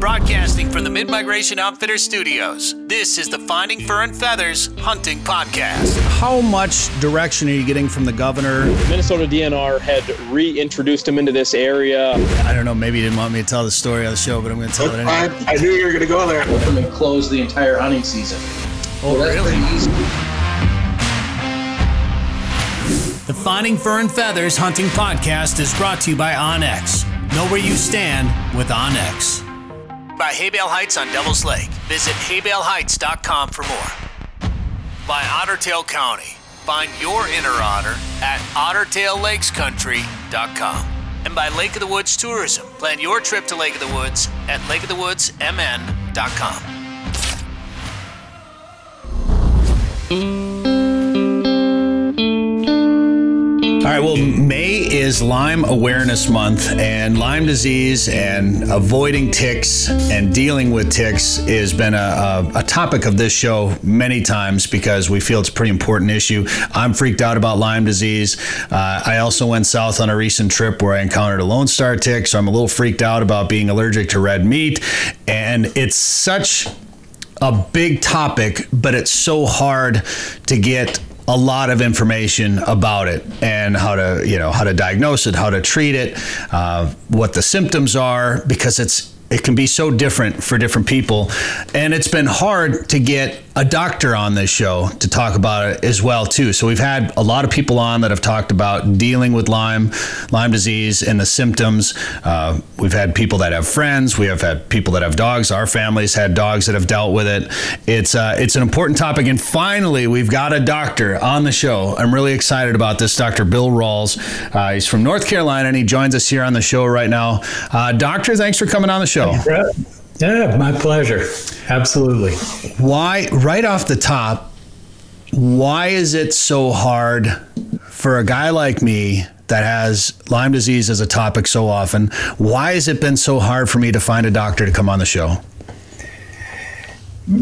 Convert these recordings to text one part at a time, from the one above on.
Broadcasting from the Mid Migration Outfitter Studios, this is the Finding Fur and Feathers Hunting Podcast. How much direction are you getting from the governor? Minnesota DNR had reintroduced him into this area. I don't know, maybe you didn't want me to tell the story on the show, but I'm going to tell it anyway. fine. I knew you were going to go there. Them and close the entire hunting season. Oh, that's really? easy. The Finding Fur and Feathers Hunting Podcast is brought to you by Onyx. Know where you stand with Onyx. By Haybale Heights on Devil's Lake. Visit haybaleheights.com for more. By Ottertail County. Find your inner otter at ottertaillakescountry.com. And by Lake of the Woods Tourism. Plan your trip to Lake of the Woods at lakeofthewoodsmn.com. All right, well, May is Lyme Awareness Month, and Lyme disease and avoiding ticks and dealing with ticks has been a, a, a topic of this show many times because we feel it's a pretty important issue. I'm freaked out about Lyme disease. Uh, I also went south on a recent trip where I encountered a Lone Star tick, so I'm a little freaked out about being allergic to red meat. And it's such a big topic, but it's so hard to get a lot of information about it and how to you know how to diagnose it, how to treat it, uh, what the symptoms are, because it's it can be so different for different people, and it's been hard to get a doctor on this show to talk about it as well too. So we've had a lot of people on that have talked about dealing with Lyme, Lyme disease, and the symptoms. Uh, we've had people that have friends. We have had people that have dogs. Our families had dogs that have dealt with it. It's uh, it's an important topic, and finally we've got a doctor on the show. I'm really excited about this. Dr. Bill Rawls. Uh, he's from North Carolina, and he joins us here on the show right now. Uh, doctor, thanks for coming on the show. Yeah, my pleasure. Absolutely. Why, right off the top, why is it so hard for a guy like me that has Lyme disease as a topic so often? Why has it been so hard for me to find a doctor to come on the show?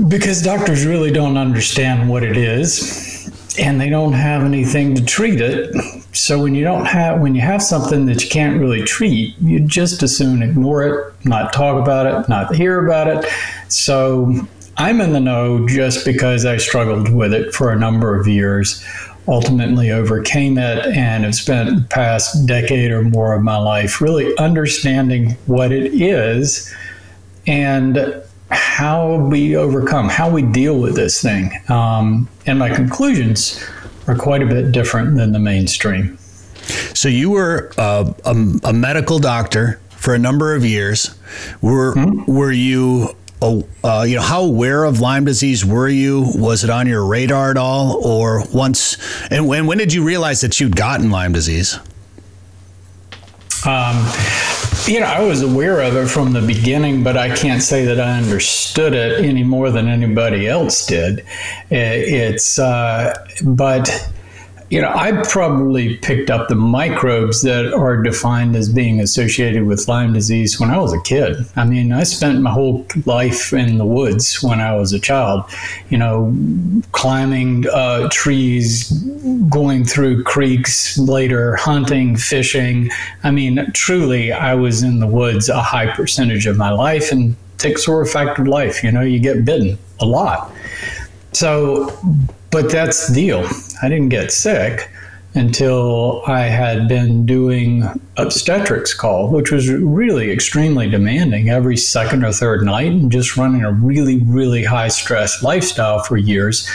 Because doctors really don't understand what it is and they don't have anything to treat it. So when you don't have when you have something that you can't really treat, you just as soon ignore it, not talk about it, not hear about it. So I'm in the know just because I struggled with it for a number of years, ultimately overcame it, and have spent the past decade or more of my life really understanding what it is and how we overcome, how we deal with this thing. Um, and my conclusions are quite a bit different than the mainstream. So you were uh, a, a medical doctor for a number of years. Were were you? Uh, you know, how aware of Lyme disease were you? Was it on your radar at all, or once? And when when did you realize that you'd gotten Lyme disease? Um, you know, I was aware of it from the beginning, but I can't say that I understood it any more than anybody else did. It's, uh, but you know, I probably picked up the microbes that are defined as being associated with Lyme disease when I was a kid. I mean, I spent my whole life in the woods when I was a child, you know, climbing uh, trees, going through creeks, later hunting, fishing. I mean, truly, I was in the woods a high percentage of my life, and ticks were a fact of life. You know, you get bitten a lot. So, but that's the deal. I didn't get sick until I had been doing obstetrics call, which was really extremely demanding every second or third night and just running a really, really high stress lifestyle for years.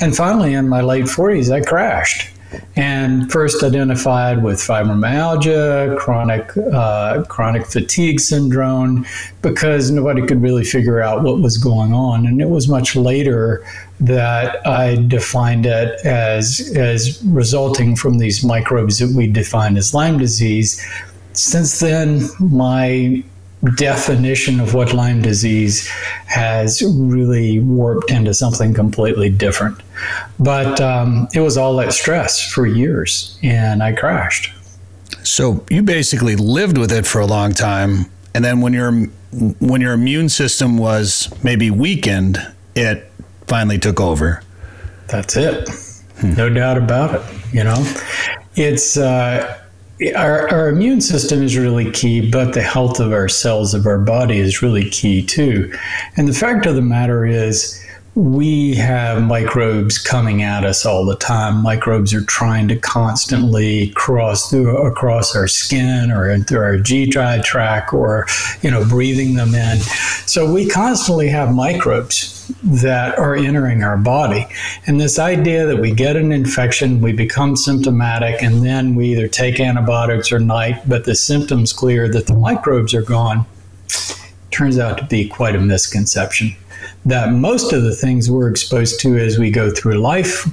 And finally, in my late 40s, I crashed and first identified with fibromyalgia, chronic uh, chronic fatigue syndrome, because nobody could really figure out what was going on. And it was much later that I defined it as as resulting from these microbes that we define as Lyme disease. Since then, my definition of what Lyme disease has really warped into something completely different. But um, it was all that stress for years, and I crashed. So you basically lived with it for a long time, and then when your when your immune system was maybe weakened, it finally took over. That's it. No doubt about it. You know, it's uh, our, our immune system is really key, but the health of our cells of our body is really key too. And the fact of the matter is, we have microbes coming at us all the time. Microbes are trying to constantly cross through across our skin or through our GI tract or you know breathing them in. So we constantly have microbes that are entering our body. And this idea that we get an infection, we become symptomatic, and then we either take antibiotics or not, but the symptoms clear that the microbes are gone turns out to be quite a misconception that most of the things we're exposed to as we go through life,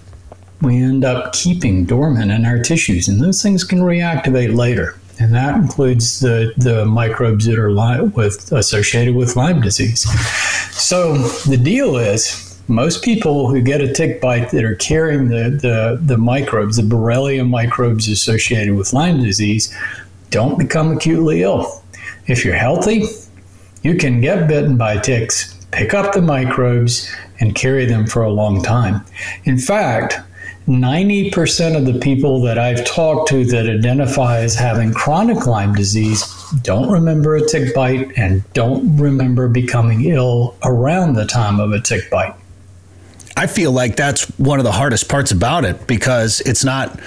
we end up keeping dormant in our tissues, and those things can reactivate later. And that includes the, the microbes that are li- with, associated with Lyme disease. So the deal is, most people who get a tick bite that are carrying the, the, the microbes, the Borrelia microbes associated with Lyme disease, don't become acutely ill. If you're healthy, you can get bitten by ticks pick up the microbes and carry them for a long time. In fact, 90% of the people that I've talked to that identify as having chronic Lyme disease don't remember a tick bite and don't remember becoming ill around the time of a tick bite. I feel like that's one of the hardest parts about it because it's not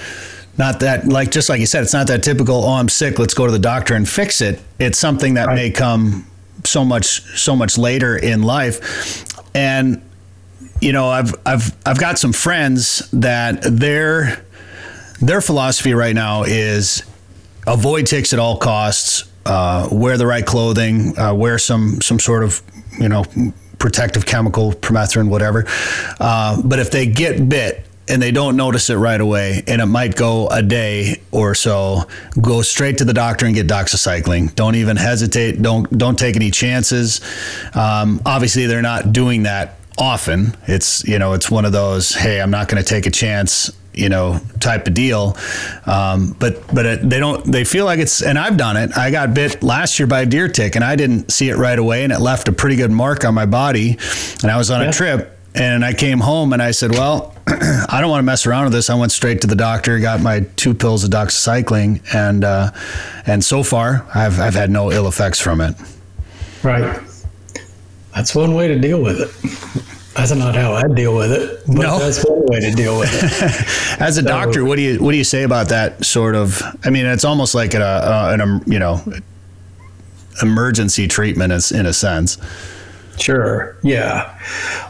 not that like just like you said it's not that typical oh I'm sick let's go to the doctor and fix it it's something that right. may come so much so much later in life. And you know I've I've I've got some friends that their their philosophy right now is avoid ticks at all costs uh, wear the right clothing uh, wear some some sort of you know protective chemical permethrin whatever. Uh, but if they get bit and they don't notice it right away, and it might go a day or so, go straight to the doctor and get doxycycline. Don't even hesitate. Don't don't take any chances. Um, obviously, they're not doing that often. It's you know it's one of those hey, I'm not going to take a chance you know type of deal um, but but it, they don't they feel like it's and i've done it i got bit last year by a deer tick and i didn't see it right away and it left a pretty good mark on my body and i was on yeah. a trip and I came home and I said, well, I don't want to mess around with this. I went straight to the doctor, got my two pills of doxycycline, and uh, and so far I've I've had no ill effects from it. Right. That's one way to deal with it. That's not how I deal with it, but no. that's one way to deal with it. As a so, doctor, what do you what do you say about that sort of? I mean, it's almost like a, a an you know emergency treatment in a sense. Sure. Yeah.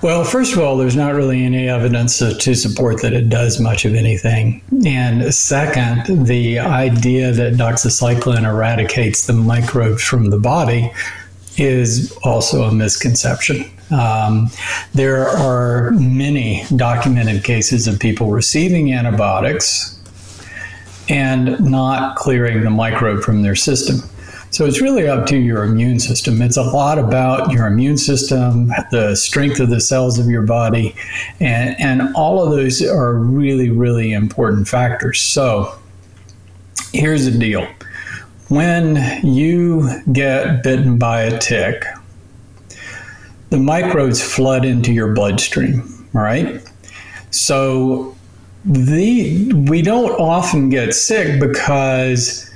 Well, first of all, there's not really any evidence to, support that it does much of anything. And second, the idea that doxycycline eradicates the microbes from the body is also a misconception. Um, there are many documented cases of people receiving antibiotics and not clearing the microbe from their system. So it's really up to your immune system. It's a lot about your immune system, the strength of the cells of your body, and, and all of those are really, really important factors. So here's the deal when you get bitten by a tick, the microbes flood into your bloodstream, right? So the we don't often get sick because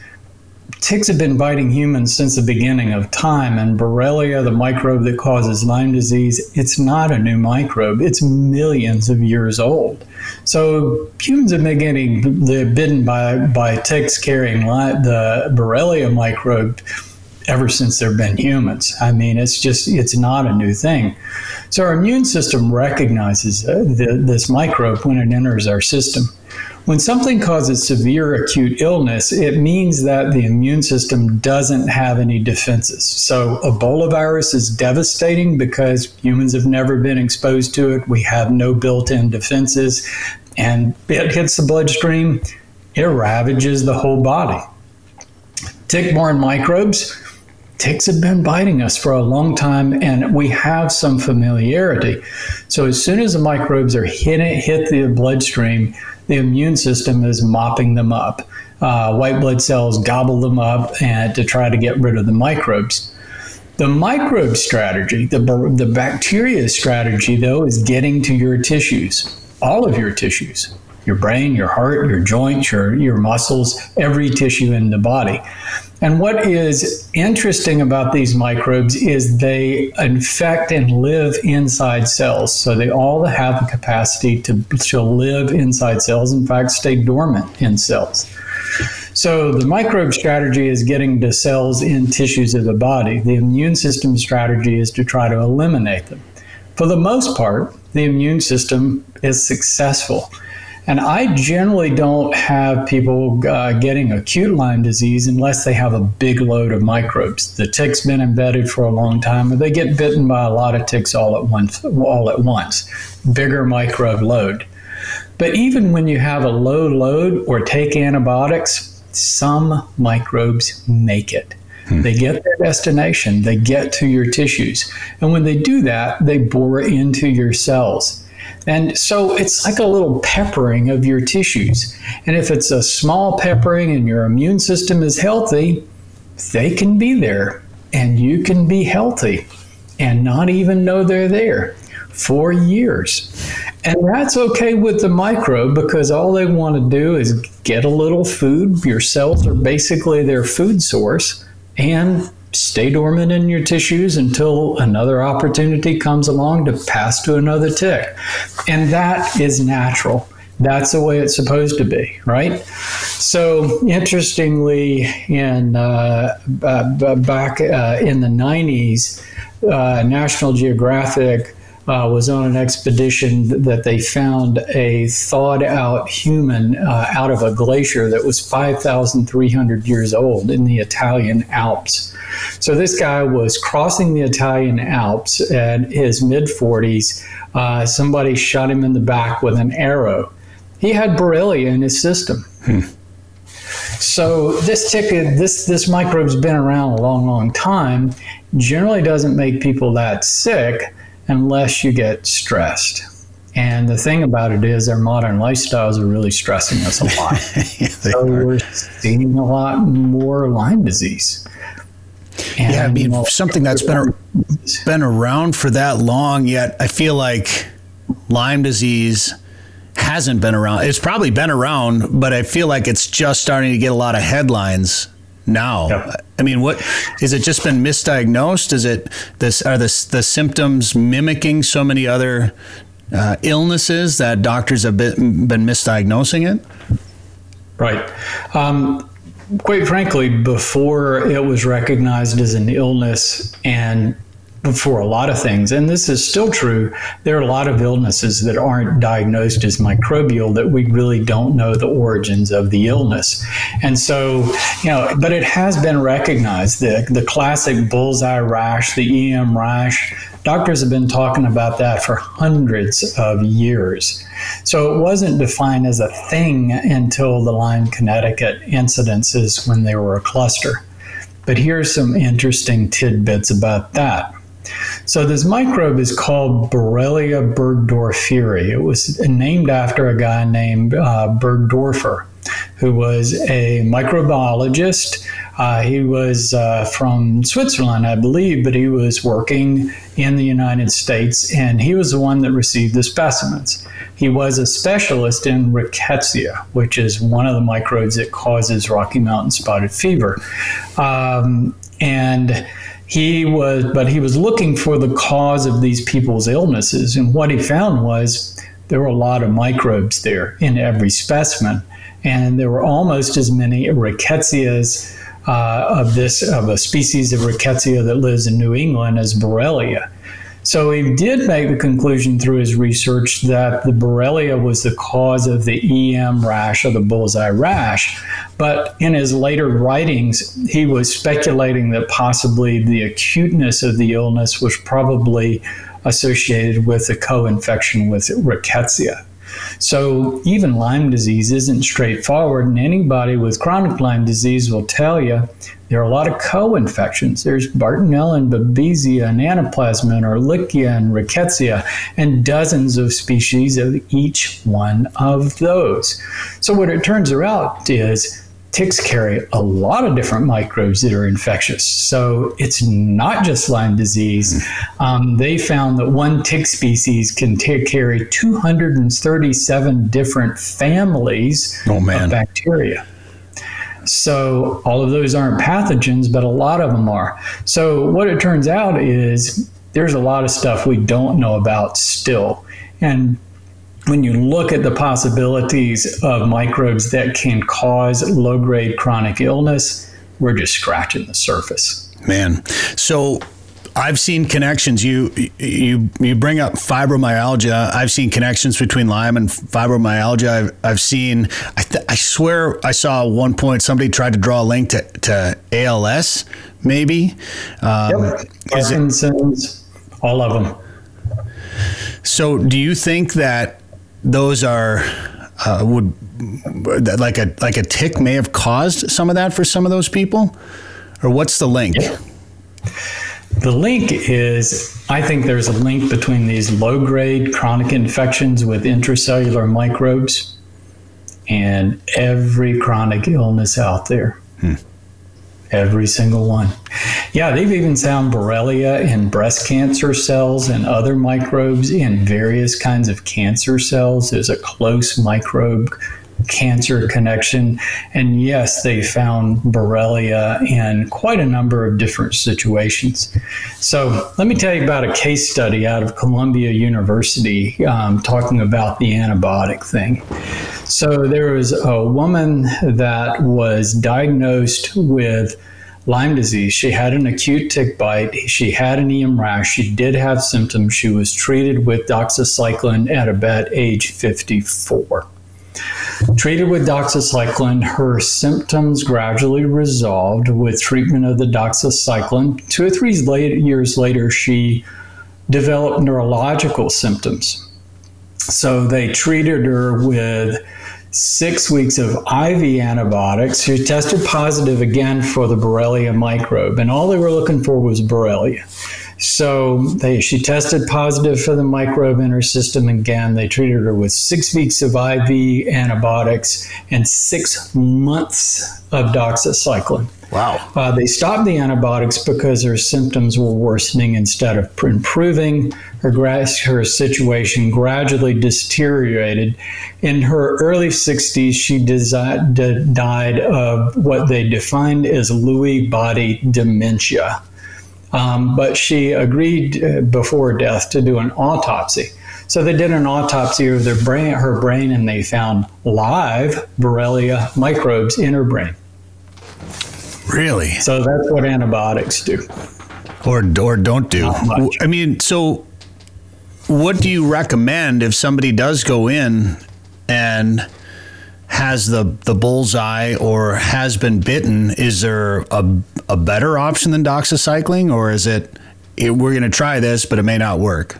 ticks have been biting humans since the beginning of time, and Borrelia, the microbe that causes Lyme disease, it's not a new microbe. It's millions of years old. So humans have been getting bitten by, by ticks carrying the Borrelia microbe ever since there have been humans. I mean, it's just, it's not a new thing. So our immune system recognizes uh, the, this microbe when it enters our system. When something causes severe acute illness, it means that the immune system doesn't have any defenses. So, Ebola virus is devastating because humans have never been exposed to it. We have no built in defenses, and it hits the bloodstream, it ravages the whole body. Tick borne microbes, ticks have been biting us for a long time and we have some familiarity. So as soon as the microbes are hit, hit the bloodstream, the immune system is mopping them up. Uh, white blood cells gobble them up and to try to get rid of the microbes. The microbe strategy, the, the bacteria strategy, though, is getting to your tissues, all of your tissues. your brain, your heart, your joints, your, your muscles, every tissue in the body. And what is interesting about these microbes is they infect and live inside cells. So they all have the capacity to, to live inside cells, in fact, stay dormant in cells. So the microbe strategy is getting to cells in tissues of the body. The immune system strategy is to try to eliminate them. For the most part, the immune system is successful. And I generally don't have people uh, getting acute Lyme disease unless they have a big load of microbes. The tick's been embedded for a long time, or they get bitten by a lot of ticks all at once. All at once, bigger microbe load. But even when you have a low load or take antibiotics, some microbes make it. Hmm. They get their destination, they get to your tissues. And when they do that, they bore into your cells. And so it's like a little peppering of your tissues. And if it's a small peppering and your immune system is healthy, they can be there and you can be healthy and not even know they're there for years. And that's okay with the microbe because all they want to do is get a little food. Your cells are basically their food source and stay dormant in your tissues until another opportunity comes along to pass to another tick. And that is natural. That's the way it's supposed to be, right? So, interestingly, in uh, uh, back uh, in the 90s, uh, National Geographic uh, was on an expedition that they found a thawed out human uh, out of a glacier that was 5,300 years old in the Italian Alps. So this guy was crossing the Italian Alps at his mid 40s. Uh, somebody shot him in the back with an arrow. He had Borrelia in his system. Hmm. So this ticket, this this microbe's been around a long, long time. Generally doesn't make people that sick unless you get stressed. And the thing about it is, our modern lifestyles are really stressing us a lot. yeah, so are. we're seeing a lot more Lyme disease. And yeah, I mean, something that's been been around for that long, yet I feel like Lyme disease hasn't been around. It's probably been around, but I feel like it's just starting to get a lot of headlines now. Yep. I mean, what is it? Just been misdiagnosed? Is it this? Are the the symptoms mimicking so many other uh, illnesses that doctors have been, been misdiagnosing it? Right. Um, quite frankly, before it was recognized as an illness and for a lot of things, and this is still true, there are a lot of illnesses that aren't diagnosed as microbial that we really don't know the origins of the illness. And so, you know, but it has been recognized the, the classic bullseye rash, the EM rash, doctors have been talking about that for hundreds of years. So it wasn't defined as a thing until the Lyme, Connecticut incidences when they were a cluster. But here's some interesting tidbits about that. So this microbe is called Borrelia burgdorferi. It was named after a guy named uh, Burgdorfer, who was a microbiologist. Uh, he was uh, from Switzerland, I believe, but he was working in the United States, and he was the one that received the specimens. He was a specialist in rickettsia, which is one of the microbes that causes Rocky Mountain spotted fever. Um, and he was but he was looking for the cause of these people's illnesses and what he found was there were a lot of microbes there in every specimen and there were almost as many rickettsias uh, of this of a species of rickettsia that lives in New England as Borrelia. So he did make the conclusion through his research that the Borrelia was the cause of the EM rash or the bullseye rash. But in his later writings, he was speculating that possibly the acuteness of the illness was probably associated with a co infection with rickettsia. So even Lyme disease isn't straightforward, and anybody with chronic Lyme disease will tell you there are a lot of co-infections. There's Bartonella and Babesia and Anaplasma and Ehrlichia and Rickettsia and dozens of species of each one of those. So what it turns out is ticks carry a lot of different microbes that are infectious. So it's not just Lyme disease. Um, they found that one tick species can t- carry 237 different families Oh, of bacteria. So all of those aren't pathogens, but a lot of them are. So what it turns out is there's a lot of stuff we don't know about still. And when you look at the possibilities of microbes that can cause low grade chronic illness, we're just scratching the surface. Man, so I've seen connections. You you you bring up fibromyalgia. I've seen connections between Lyme and fibromyalgia. I've, I've seen. I, th- I swear I saw at one point somebody tried to draw a link to, to ALS. Maybe. Um, it, Parkinson's, all of them. so, do you think that those are uh, would like a like a tick may have caused some of that for some of those people, or what's the link? The link is I think there's a link between these low grade chronic infections with intracellular microbes and every chronic illness out there. Every single one. Yeah, they've even found Borrelia in breast cancer cells and other microbes in various kinds of cancer cells. There's a close microbe cancer connection. And yes, they found Borrelia in quite a number of different situations. So let me tell you about a case study out of Columbia University um, talking about the antibiotic thing. So there was a woman that was diagnosed with Lyme disease. She had an acute tick bite. She had an EM rash. She did have symptoms. She was treated with doxycycline at about age 54. Treated with doxycycline, her symptoms gradually resolved with treatment of the doxycycline. Two or three late, years later, she developed neurological symptoms. So they treated her with six weeks of IV antibiotics. She tested positive again for the Borrelia microbe, and all they were looking for was Borrelia. So they, she tested positive for the microbe in her system again. They treated her with six weeks of IV antibiotics and six months of doxycycline. Wow. Uh, they stopped the antibiotics because her symptoms were worsening instead of improving. Her, gra- her situation gradually deteriorated. In her early 60s, she desi- d- died of what they defined as Lewy body dementia. Um, but she agreed uh, before death to do an autopsy. So they did an autopsy of brain, her brain, and they found live Borrelia microbes in her brain. Really? So that's what antibiotics do. or or don't do. I mean, so what do you recommend if somebody does go in and has the the bullseye or has been bitten? Is there a a better option than doxycycline, or is it, it we're going to try this, but it may not work?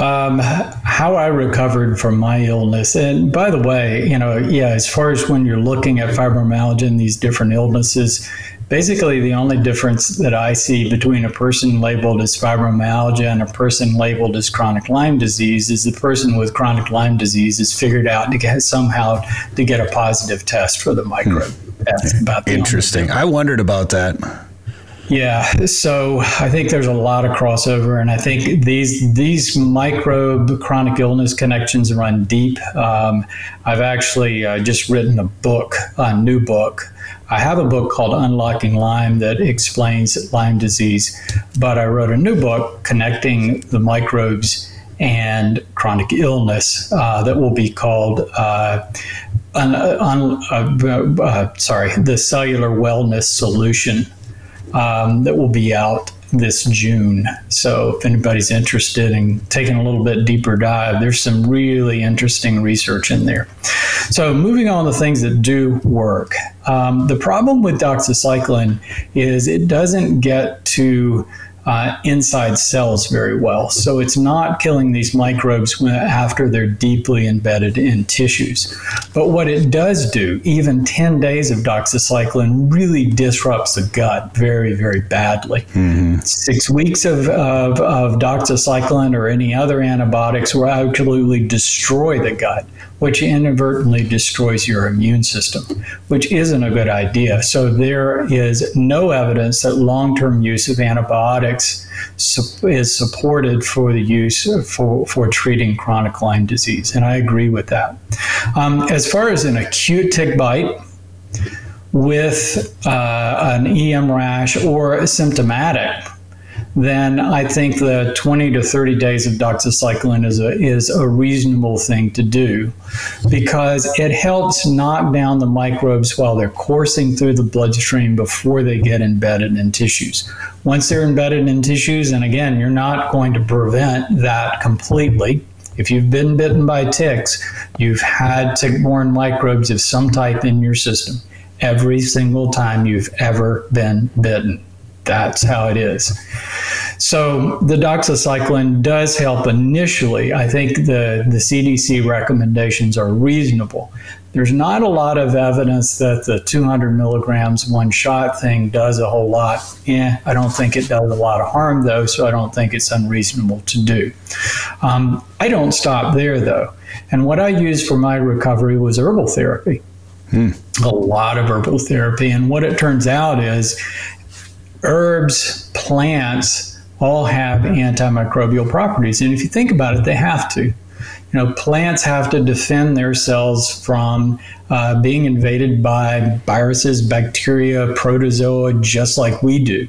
Um, how I recovered from my illness, and by the way, you know, yeah, as far as when you're looking at fibromyalgia and these different illnesses, basically the only difference that I see between a person labeled as fibromyalgia and a person labeled as chronic Lyme disease is the person with chronic Lyme disease has figured out to get somehow to get a positive test for the microbe. That's about Interesting. I wondered about that. Yeah, so I think there's a lot of crossover, and I think these these microbe chronic illness connections run deep. Um, I've actually uh, just written a book, a new book. I have a book called Unlocking Lyme that explains Lyme disease, but I wrote a new book connecting the microbes and chronic illness uh, that will be called. Uh, un, uh, uh, sorry, the cellular wellness solution um, that will be out this June. So if anybody's interested in taking a little bit deeper dive, there's some really interesting research in there. So moving on to things that do work. Um, the problem with doxycycline is it doesn't get to uh, inside cells very well. So it's not killing these microbes when, after they're deeply embedded in tissues. But what it does do, even 10 days of doxycycline really disrupts the gut very, very badly. Mm-hmm. Six weeks of, of, of doxycycline or any other antibiotics will absolutely destroy the gut which inadvertently destroys your immune system, which isn't a good idea. So there is no evidence that long-term use of antibiotics is supported for the use for, for treating chronic Lyme disease, and I agree with that. Um, as far as an acute tick bite, with uh, an EM rash or symptomatic then I think the 20 to 30 days of doxycycline is a, is a reasonable thing to do because it helps knock down the microbes while they're coursing through the bloodstream before they get embedded in tissues. Once they're embedded in tissues, and again, you're not going to prevent that completely. If you've been bitten by ticks, you've had tick-borne microbes of some type in your system every single time you've ever been bitten that's how it is. So the doxycycline does help initially. I think the, the CDC recommendations are reasonable. There's not a lot of evidence that the 200 milligrams one shot thing does a whole lot. Yeah, I don't think it does a lot of harm though, so I don't think it's unreasonable to do. Um, I don't stop there though. And what I used for my recovery was herbal therapy. Hmm. A lot of herbal therapy. And what it turns out is herbs, plants all have antimicrobial properties. And if you think about it, they have to. You know, plants have to defend their cells from uh, being invaded by viruses, bacteria, protozoa, just like we do.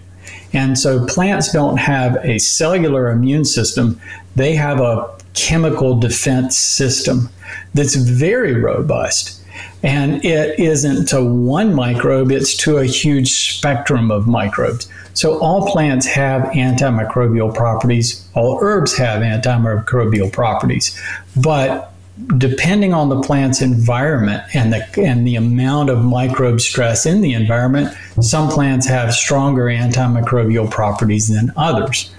And so plants don't have a cellular immune system, they have a chemical defense system that's very robust. And it isn't to one microbe, it's to a huge spectrum of microbes. So all plants have antimicrobial properties, all herbs have antimicrobial properties. But depending on the plant's environment and the and the amount of microbe stress in the environment, some plants have stronger antimicrobial properties than others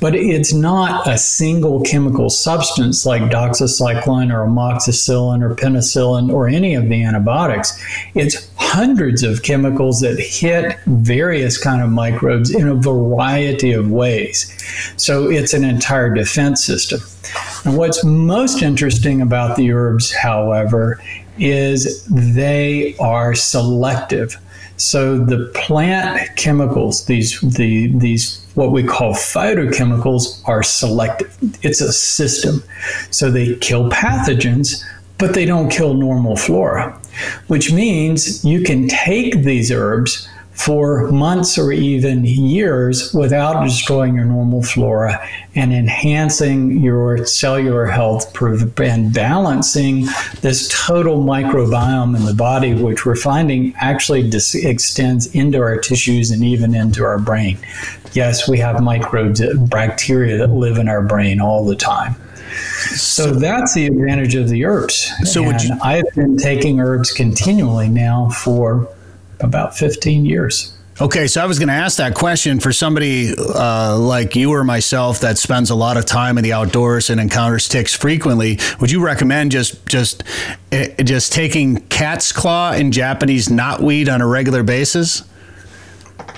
but it's not a single chemical substance like doxycycline or amoxicillin or penicillin or any of the antibiotics. It's hundreds of chemicals that hit various kind of microbes in a variety of ways. So it's an entire defense system. And what's most interesting about the herbs, however, is they are selective. So the plant chemicals, these the these what we call phytochemicals, are selective. It's a system. So they kill pathogens, but they don't kill normal flora, which means you can take these herbs for months or even years without destroying your normal flora and enhancing your cellular health and balancing this total microbiome in the body, which we're finding actually dis- extends into our tissues and even into our brain. Yes, we have microbes, bacteria that live in our brain all the time. So that's the advantage of the herbs. So and you- I've been taking herbs continually now for about 15 years. Okay, so I was going to ask that question for somebody uh, like you or myself that spends a lot of time in the outdoors and encounters ticks frequently. Would you recommend just just eh, just taking cat's claw and Japanese knotweed on a regular basis?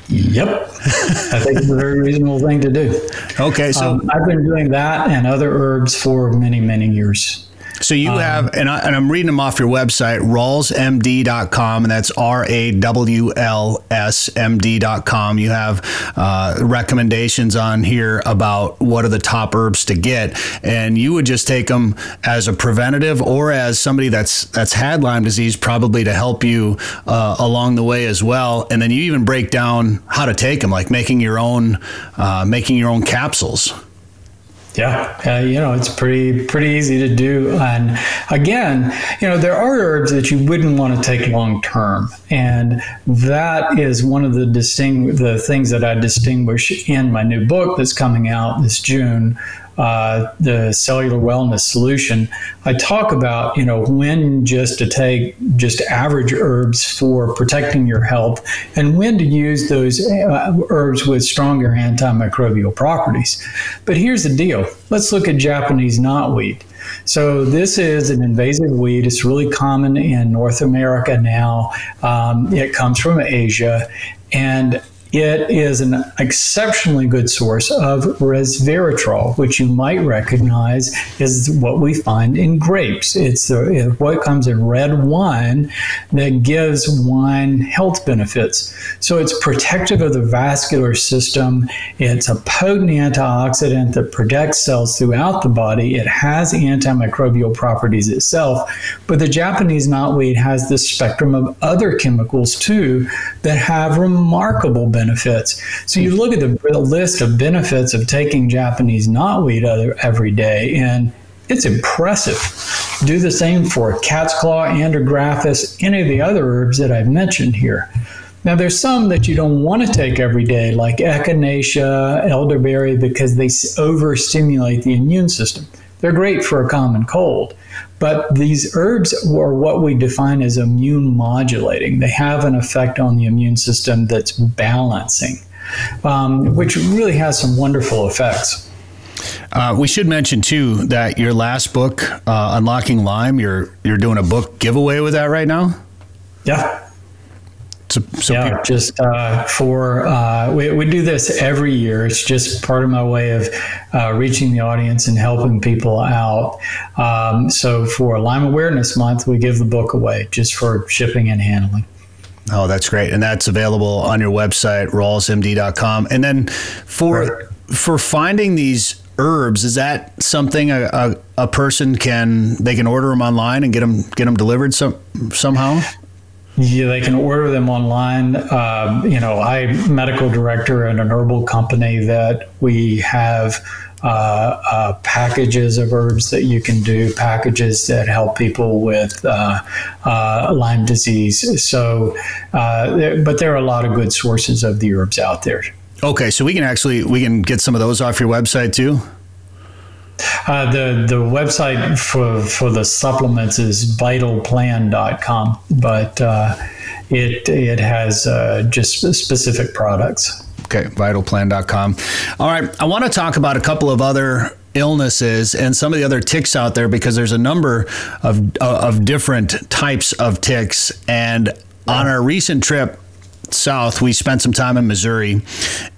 Yep, I think it's a very reasonable thing to do. Okay, so um, I've been doing that and other herbs for many many years. So you um, have, and, I, am reading them off your website, rawlsmd.com, and that's R A W L S M D.com. You have uh, recommendations on here about what are the top herbs to get, and you would just take them as a preventative or as somebody that's that's had Lyme disease, probably to help you uh, along the way as well. And then you even break down how to take them, like making your own uh, making your own capsules. Yeah, uh, you know, it's pretty pretty easy to do. And again, you know, there are herbs that you wouldn't want to take long term, and that is one of the distinct the things that I distinguish in my new book that's coming out this June uh, the cellular wellness solution, I talk about you know when just to take just average herbs for protecting your health, and when to use those uh, herbs with stronger antimicrobial properties. But here's the deal: let's look at Japanese knotweed. So this is an invasive weed. It's really common in North America now. Um, it comes from Asia, and it is an exceptionally good source of resveratrol, which you might recognize is what we find in grapes. It's the, uh, what comes in red wine that gives wine health benefits. So it's protective of the vascular system. It's a potent antioxidant that protects cells throughout the body. It has antimicrobial properties itself. But the Japanese knotweed has this spectrum of other chemicals too that have remarkable benefits benefits. So you hmm. look at the, list of benefits of taking Japanese knotweed every day, and it's impressive. Do the same for cat's claw, andrographis, any of the other herbs that I've mentioned here. Now, there's some that you don't want to take every day, like echinacea, elderberry, because they overstimulate the immune system. They're great for a common cold. But these herbs are what we define as immune modulating. They have an effect on the immune system that's balancing, um, which really has some wonderful effects. Uh, we should mention too that your last book, uh, Unlocking Lyme, you're you're doing a book giveaway with that right now. Yeah, so, so yeah, people- just uh, for uh, we, we do this every year. It's just part of my way of uh, reaching the audience and helping people out. Um, so for Lyme Awareness Month, we give the book away just for shipping and handling. Oh, that's great, and that's available on your website, rawlsmd.com. And then for right. for finding these herbs, is that something a, a, a, person can they can order them online and get them get them delivered some somehow? Yeah, they can order them online. Uh, you know, I'm medical director at an herbal company that we have uh, uh, packages of herbs that you can do, packages that help people with uh, uh, Lyme disease. So, uh, there, but there are a lot of good sources of the herbs out there. Okay, so we can actually we can get some of those off your website too. Uh, the the website for for the supplements is vitalplan.com, but uh, it it has uh, just specific products. Okay, vitalplan.com. All right, I want to talk about a couple of other illnesses and some of the other ticks out there because there's a number of of different types of ticks and on our recent trip south, we spent some time in Missouri,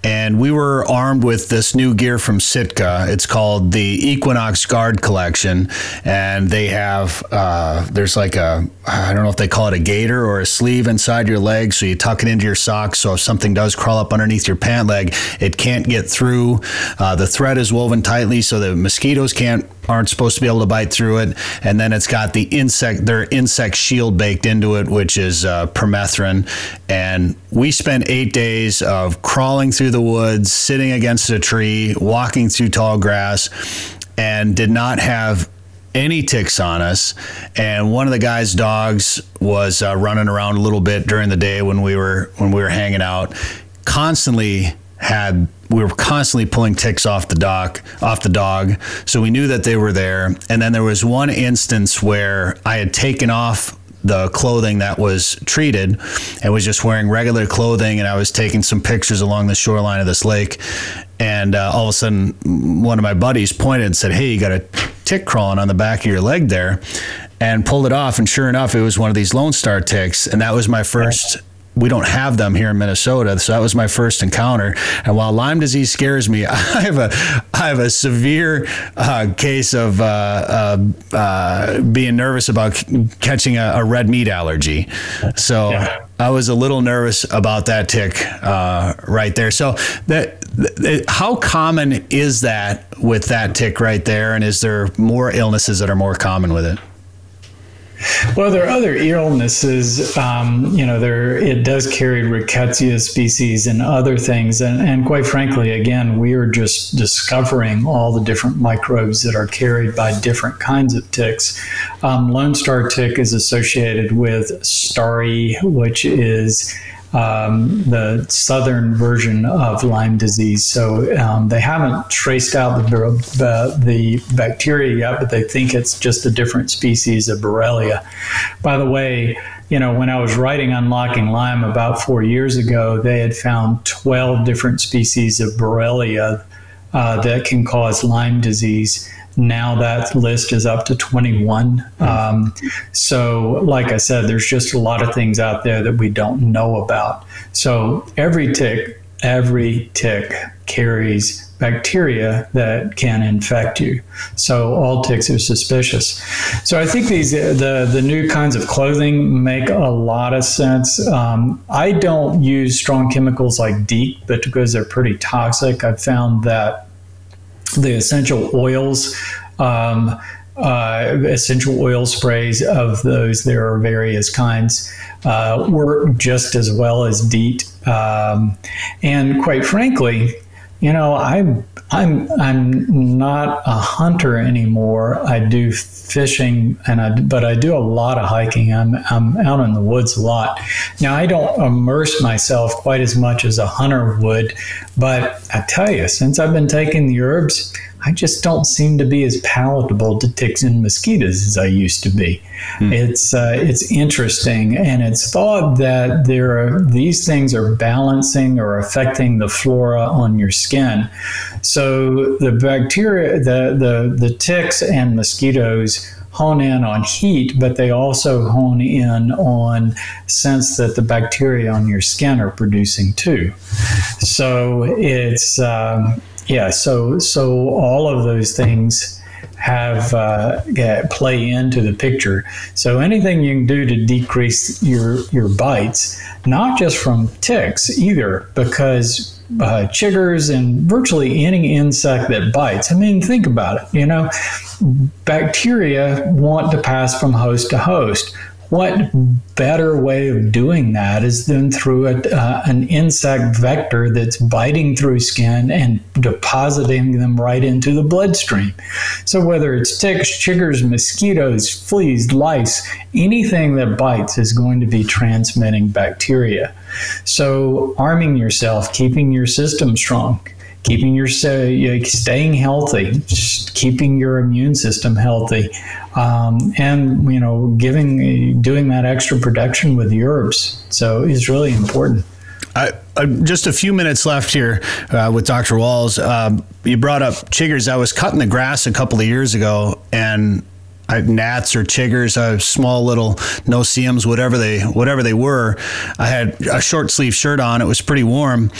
and we were armed with this new gear from Sitka. It's called the Equinox Guard Collection, and they have uh, there's like a I don't know if they call it a gaiter or a sleeve inside your leg, so you tuck it into your socks. So if something does crawl up underneath your pant leg, it can't get through. Uh, the thread is woven tightly, so the mosquitoes can't aren't supposed to be able to bite through it. And then it's got the insect, their insect shield baked into it, which is uh, permethrin. And we spent eight days of crawling through the woods, sitting against a tree, walking through tall grass, and did not have any ticks on us. And one of the guy's dogs was uh, running around a little bit during the day when we were when we were hanging out. Constantly had we were constantly pulling ticks off the dock off the dog. So we knew that they were there. And then there was one instance where i had taken off the clothing that was treated and was just wearing regular clothing. And i was taking some pictures along the shoreline of this lake. And uh, all of a sudden one of my buddies pointed and said hey you got a tick crawling on the back of your leg there and pulled it off. And sure enough it was one of these lone star ticks. And that was my first we don't have them here in Minnesota. So that was my first encounter. And while Lyme disease scares me, I have a I have a severe uh, case of uh, uh, uh being nervous about c- catching a, a, red meat allergy. So. Yeah. I was a little nervous about that tick uh, right there. So, that, that, how common is that with that tick right there? And is there more illnesses that are more common with it? Well, there are other illnesses. Um, you know, there it does carry rickettsia species and other things, and, and quite frankly, again, we are just discovering all the different microbes that are carried by different kinds of ticks. Um, Lone Star tick is associated with STARI, which is um, the southern version of Lyme disease. So um, they haven't traced out the, the, bacteria yet, but they think it's just a different species of Borrelia. By the way, you know, when I was writing Unlocking Lyme about four years ago, they had found 12 different species of Borrelia uh, that can cause Lyme disease. Now that list is up to 21. Um, so, like I said, there's just a lot of things out there that we don't know about. So, every tick, every tick carries bacteria that can infect you. So all ticks are suspicious. So I think these the the new kinds of clothing make a lot of sense. Um, I don't use strong chemicals like DEET, but because they're pretty toxic, I've found that the essential oils. Um, uh, essential oil sprays of those, there are various kinds, uh, work just as well as DEET. Um, and quite frankly, you know, I'm I'm I'm not a hunter anymore. I do fishing, and I but I do a lot of hiking. I'm I'm out in the woods a lot. Now I don't immerse myself quite as much as a hunter would, but I tell you, since I've been taking the herbs, I just don't seem to be as palatable to ticks and mosquitoes as I used to be. Hmm. It's uh, it's interesting, and it's thought that there are these things are balancing or affecting the flora on your skin. So the bacteria, the the the ticks and mosquitoes hone in on heat, but they also hone in on scents that the bacteria on your skin are producing too. So it's um, yeah, so so all of those things have uh, play into the picture. So anything you can do to decrease your your bites, not just from ticks either, because uh, chiggers and virtually any insect that bites. I mean, think about it. You know, bacteria want to pass from host to host what better way of doing that is than through a, uh, an insect vector that's biting through skin and depositing them right into the bloodstream. So, whether it's ticks, chiggers, mosquitoes, fleas, lice, anything that bites is going to be transmitting bacteria. So, arming yourself, keeping your system strong, keeping your staying healthy, keeping your immune system healthy, um, and you know, giving doing that extra protection with the herbs. So is really important. I, just a few minutes left here uh, with Dr. Rawls. Um, you brought up chiggers. I was cutting the grass a couple of years ago, and gnats or chiggers, uh, small little no-see-ums, whatever they whatever they were. I had a short sleeve shirt on. It was pretty warm,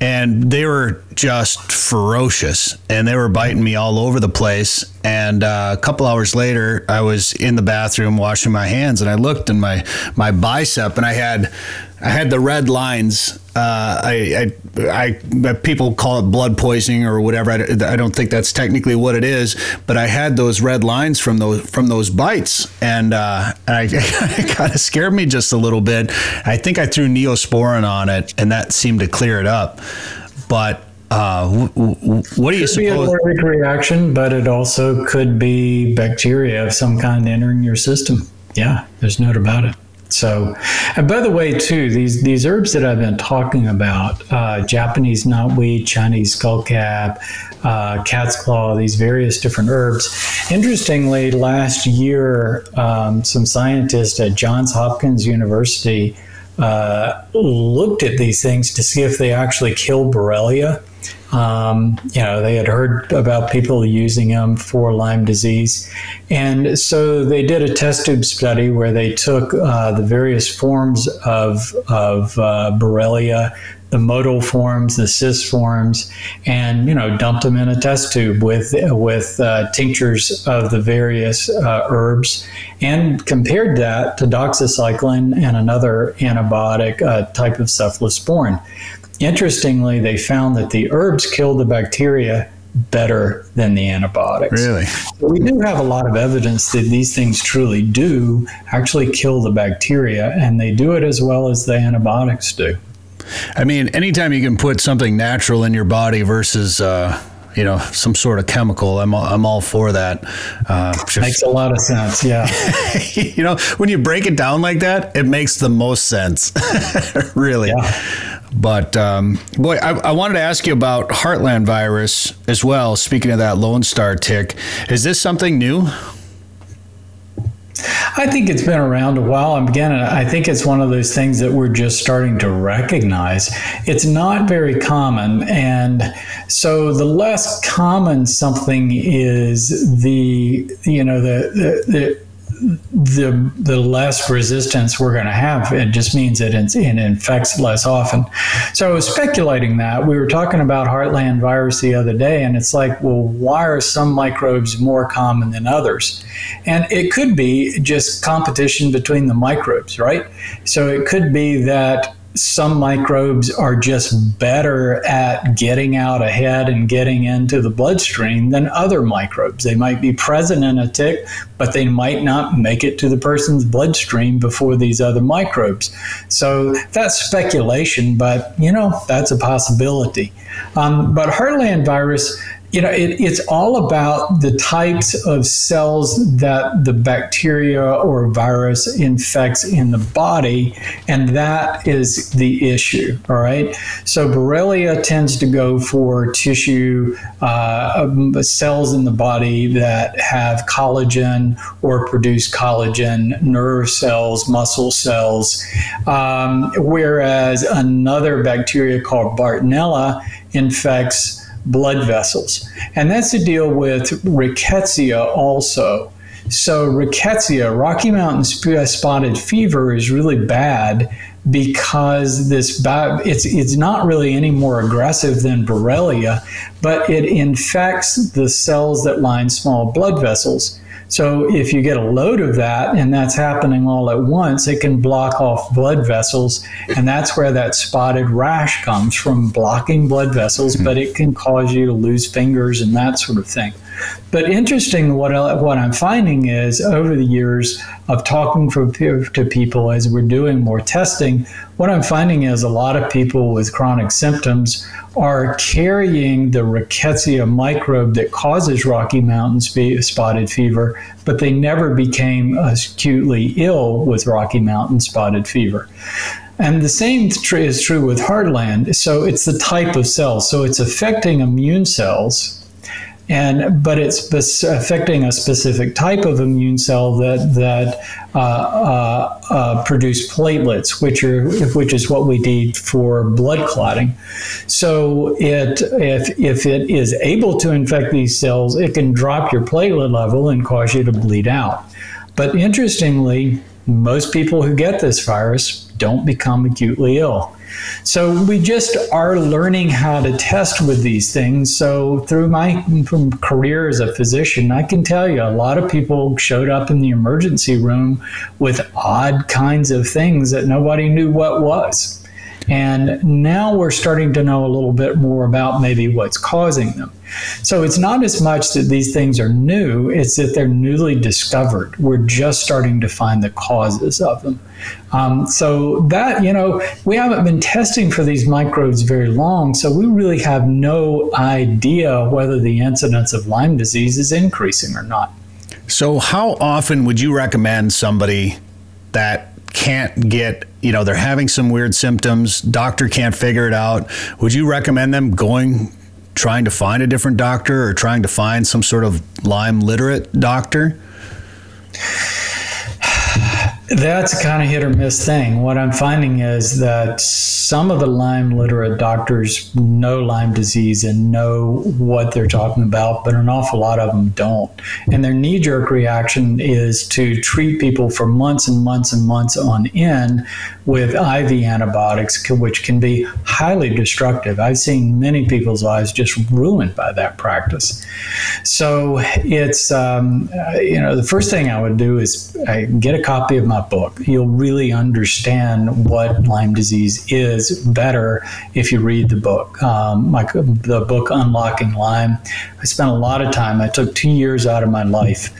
and they were just ferocious, and they were biting me all over the place. And uh, a couple hours later, I was in the bathroom washing my hands, and I looked in my my bicep, and I had I had the red lines. Uh, I, I, I, people call it blood poisoning or whatever. I, I, don't think that's technically what it is, but I had those red lines from those from those bites, and uh, I, it kind of scared me just a little bit. I think I threw neosporin on it, and that seemed to clear it up. But uh, w- w- what do you could suppose? Be an allergic reaction, but it also could be bacteria of some kind entering your system. Yeah, there's no doubt about it. So, and by the way, too, these these herbs that I've been talking about, uh, Japanese knotweed, Chinese skullcap, uh, cat's claw, these various different herbs. Interestingly, last year, um, some scientists at Johns Hopkins University uh, looked at these things to see if they actually kill Borrelia. Um, you know, they had heard about people using them for Lyme disease. And so they did a test tube study where they took uh, the various forms of, of uh, Borrelia, the motile forms, the cyst forms, and, you know, dumped them in a test tube with, with uh, tinctures of the various uh, herbs and compared that to doxycycline and another antibiotic uh, type of cephalosporin. Interestingly, they found that the herbs kill the bacteria better than the antibiotics. Really? So we do have a lot of evidence that these things truly do actually kill the bacteria, and they do it as well as the antibiotics do. I mean, anytime you can put something natural in your body versus uh, you know, some sort of chemical, I'm I'm all for that. Uh, just, makes a lot of sense. Yeah. you know, when you break it down like that, it makes the most sense. really. Yeah. But um, boy, I, I, wanted to ask you about Heartland virus as well. Speaking of that Lone Star tick, is this something new? I think it's been around a while. Again, I think it's one of those things that we're just starting to recognize. It's not very common. And so the less common something is, the, you know, the, the, the the the less resistance we're going to have. It just means that it, it infects less often. So I was speculating that we were talking about heartland virus the other day, and it's like, well, why are some microbes more common than others? And it could be just competition between the microbes, right? So it could be that some microbes are just better at getting out ahead and getting into the bloodstream than other microbes. They might be present in a tick, but they might not make it to the person's bloodstream before these other microbes. So that's speculation, but you know, that's a possibility. Um, but Heartland virus you know, it, it's all about the types of cells that the bacteria or virus infects in the body, and that is the issue. All right. So Borrelia tends to go for tissue uh, cells in the body that have collagen or produce collagen, nerve cells, muscle cells, um, whereas another bacteria called Bartonella infects blood vessels. And that's to deal with rickettsia also. So, rickettsia, Rocky Mountain uh, spotted fever, is really bad because this it's it's not really any more aggressive than Borrelia, but it infects the cells that line small blood vessels. So if you get a load of that and that's happening all at once, it can block off blood vessels. And that's where that spotted rash comes from blocking blood vessels, mm-hmm. but it can cause you to lose fingers and that sort of thing. But interesting, what, I, what I'm finding is over the years of talking for, to people as we're doing more testing, what I'm finding is a lot of people with chronic symptoms are carrying the rickettsia microbe that causes Rocky Mountain spotted fever, but they never became acutely ill with Rocky Mountain spotted fever. And the same is true with Heartland. So it's the type of cell. So it's affecting immune cells and but it's affecting a specific type of immune cell that that uh, uh, uh, produce platelets, which are which is what we need for blood clotting. So it if if it is able to infect these cells, it can drop your platelet level and cause you to bleed out. But interestingly, most people who get this virus don't become acutely ill. So we just are learning how to test with these things. So through my career as a physician, I can tell you a lot of people showed up in the emergency room with odd kinds of things that nobody knew what was. And now we're starting to know a little bit more about maybe what's causing them. So it's not as much that these things are new, it's that they're newly discovered. We're just starting to find the causes of them. Um, so that, you know, we haven't been testing for these microbes very long, so we really have no idea whether the incidence of Lyme disease is increasing or not. So, how often would you recommend somebody that can't get, you know, they're having some weird symptoms, doctor can't figure it out? Would you recommend them going trying to find a different doctor or trying to find some sort of Lyme literate doctor? That's a kind of hit or miss thing. What I'm finding is that some of the Lyme literate doctors know Lyme disease and know what they're talking about, but an awful lot of them don't. And their knee jerk reaction is to treat people for months and months and months on end with IV antibiotics, which can be highly destructive. I've seen many people's lives just ruined by that practice. So it's, um, you know, the first thing I would do is uh, get a copy of my book. You'll really understand what Lyme disease is better if you read the book. Um, my, the book Unlocking Lyme. I spent a lot of time. I took two years out of my life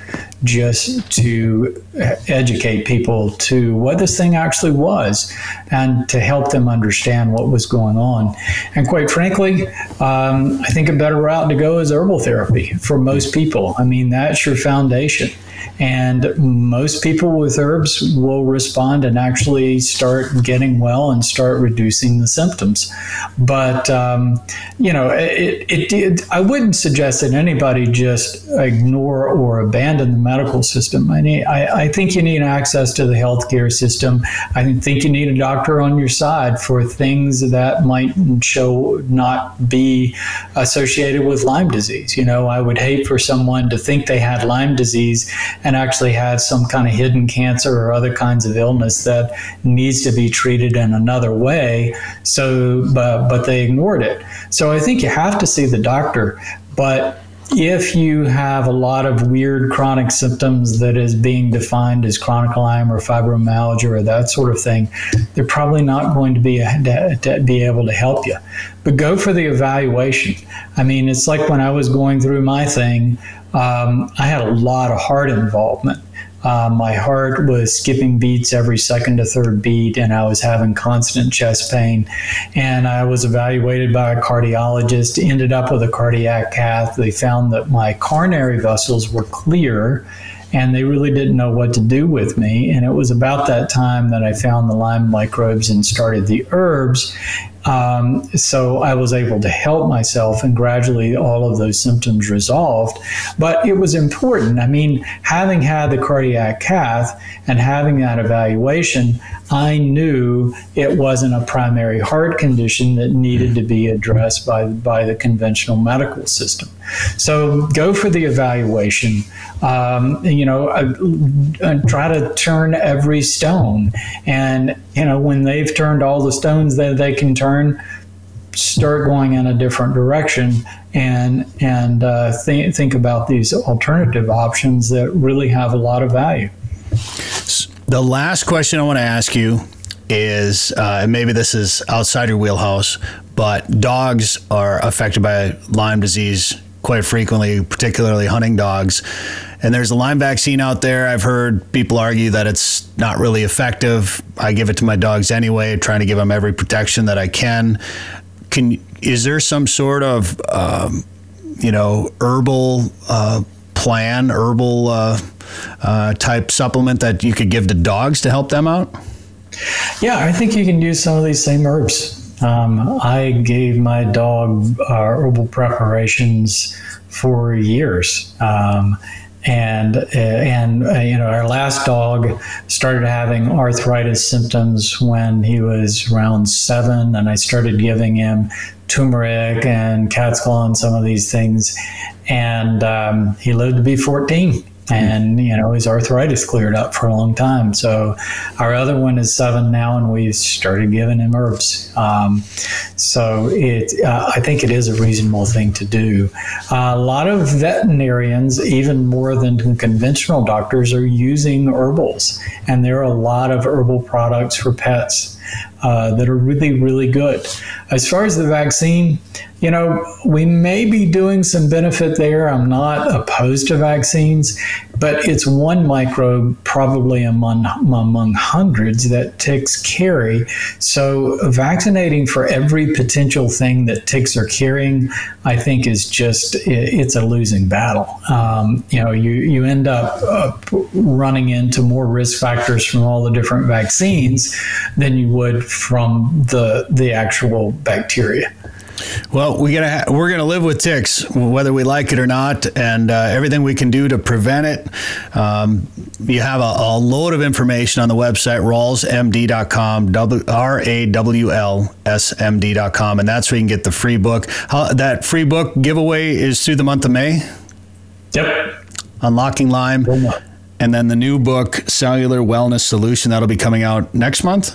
just to educate people to what this thing actually was and to help them understand what was going on. And quite frankly, um, I think a better route to go is herbal therapy for most people. I mean, that's your foundation. And most people with herbs will respond and actually start getting well and start reducing the symptoms. But, um, you know, it, it I wouldn't suggest that anybody just ignore or abandon the medical system. I, need, I, I think you need access to the healthcare system. I think you need a doctor on your side for things that might show not be associated with Lyme disease. You know, I would hate for someone to think they had Lyme disease and actually have some kind of hidden cancer or other kinds of illness that needs to be treated in another way. So, but, but they ignored it. So I think you have to see the doctor. But if you have a lot of weird chronic symptoms that is being defined as chronic Lyme or fibromyalgia or that sort of thing, they're probably not going to be to be able to help you. But go for the evaluation. I mean, it's like when I was going through my thing, um, I had a lot of heart involvement. Uh, my heart was skipping beats every second to third beat, and I was having constant chest pain. And I was evaluated by a cardiologist, ended up with a cardiac cath. They found that my coronary vessels were clear and they really didn't know what to do with me. And it was about that time that I found the Lyme microbes and started the herbs. Um, so I was able to help myself, and gradually all of those symptoms resolved. But it was important. I mean, having had the cardiac cath and having that evaluation, I knew it wasn't a primary heart condition that needed to be addressed by, by the conventional medical system. So go for the evaluation. Um, you know, uh, uh, try to turn every stone. And, you know, when they've turned all the stones that they can turn, start going in a different direction and and uh, th- think about these alternative options that really have a lot of value. The last question I want to ask you is, uh, maybe this is outside your wheelhouse, but dogs are affected by Lyme disease quite frequently, particularly hunting dogs. And there's a Lyme vaccine out there. I've heard people argue that it's not really effective. I give it to my dogs anyway, trying to give them every protection that I can. Can is there some sort of um, you know herbal uh, plan, herbal uh, uh, type supplement that you could give to dogs to help them out? Yeah, I think you can use some of these same herbs. Um, I gave my dog uh, herbal preparations for years. Um, and uh, and uh, you know our last dog started having arthritis symptoms when he was around seven, and I started giving him turmeric and cat's claw and some of these things, and um, he lived to be 14 and you know his arthritis cleared up for a long time. So our other one is seven now, and we've started giving him herbs. Um, so it, uh, I think it is a reasonable thing to do. Uh, a lot of veterinarians, even more than conventional doctors, are using herbals, and there are a lot of herbal products for pets uh, that are really, really good. As far as the vaccine, you know, we may be doing some benefit there. I'm not opposed to vaccines, but it's one microbe probably among, among hundreds that ticks carry. So vaccinating for every potential thing that ticks are carrying, I think is just, it's a losing battle. Um, you know, you, you end up uh, running into more risk factors from all the different vaccines than you would from the, the actual bacteria. Well, we gotta ha- we're gonna live with ticks, whether we like it or not, and uh, everything we can do to prevent it. Um, you have a, a, load of information on the website rawlsmd.com, r a w l s m d.com, and that's where you can get the free book. How, that free book giveaway is through the month of May. Yep. Unlocking Lyme, and then the new book, Cellular Wellness Solution, that'll be coming out next month.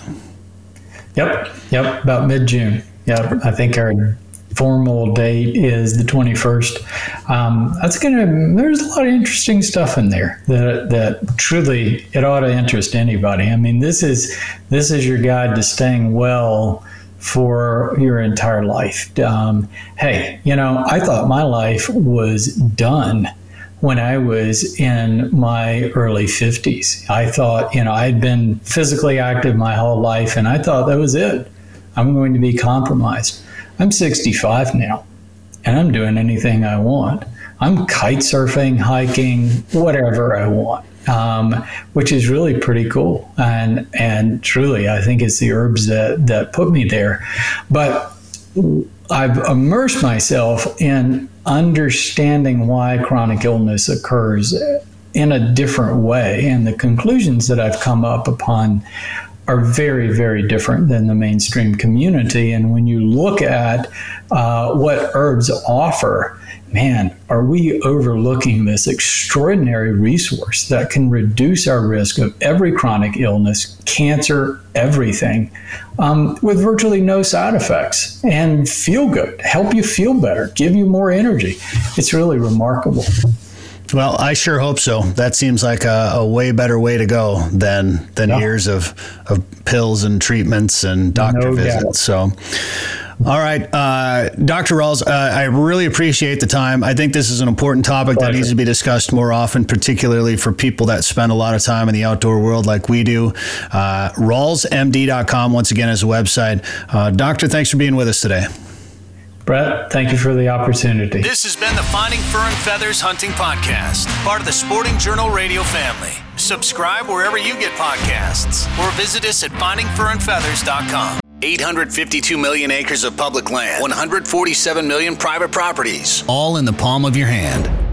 Yep. Yep. About mid June. Yeah, I think our formal date is the 21st. Um, that's going to, there's a lot of interesting stuff in there that, that truly it ought to interest anybody. I mean, this is, this is your guide to staying well for your entire life. Um, hey, you know, I thought my life was done when I was in my early 50s. I thought, you know, I'd been physically active my whole life and I thought that was it. I'm going to be compromised. I'm 65 now and I'm doing anything I want. I'm kite surfing, hiking, whatever I want. Um, which is really pretty cool, and and truly, I think it's the herbs that that put me there. But I've immersed myself in understanding why chronic illness occurs in a different way. And the conclusions that I've come up upon are very, very different than the mainstream community. And when you look at uh, what herbs offer, man, are we overlooking this extraordinary resource that can reduce our risk of every chronic illness, cancer, everything, um, with virtually no side effects and feel good, help you feel better, give you more energy? It's really remarkable. Well, I sure hope so. That seems like a, a way better way to go than than yeah. years of, of pills and treatments and doctor no visits. So, all right, uh, Dr. Rawls, uh, I really appreciate the time. I think this is an important topic Pleasure. that needs to be discussed more often, particularly for people that spend a lot of time in the outdoor world like we do. Uh, RawlsMD.com, once again, is a website. Uh, doctor, thanks for being with us today. Brett, thank you for the opportunity. This has been the Finding Fur and Feathers Hunting Podcast, part of the Sporting Journal radio family. Subscribe wherever you get podcasts or visit us at findingfurandfeathers.com. 852 million acres of public land, 147 million private properties, all in the palm of your hand.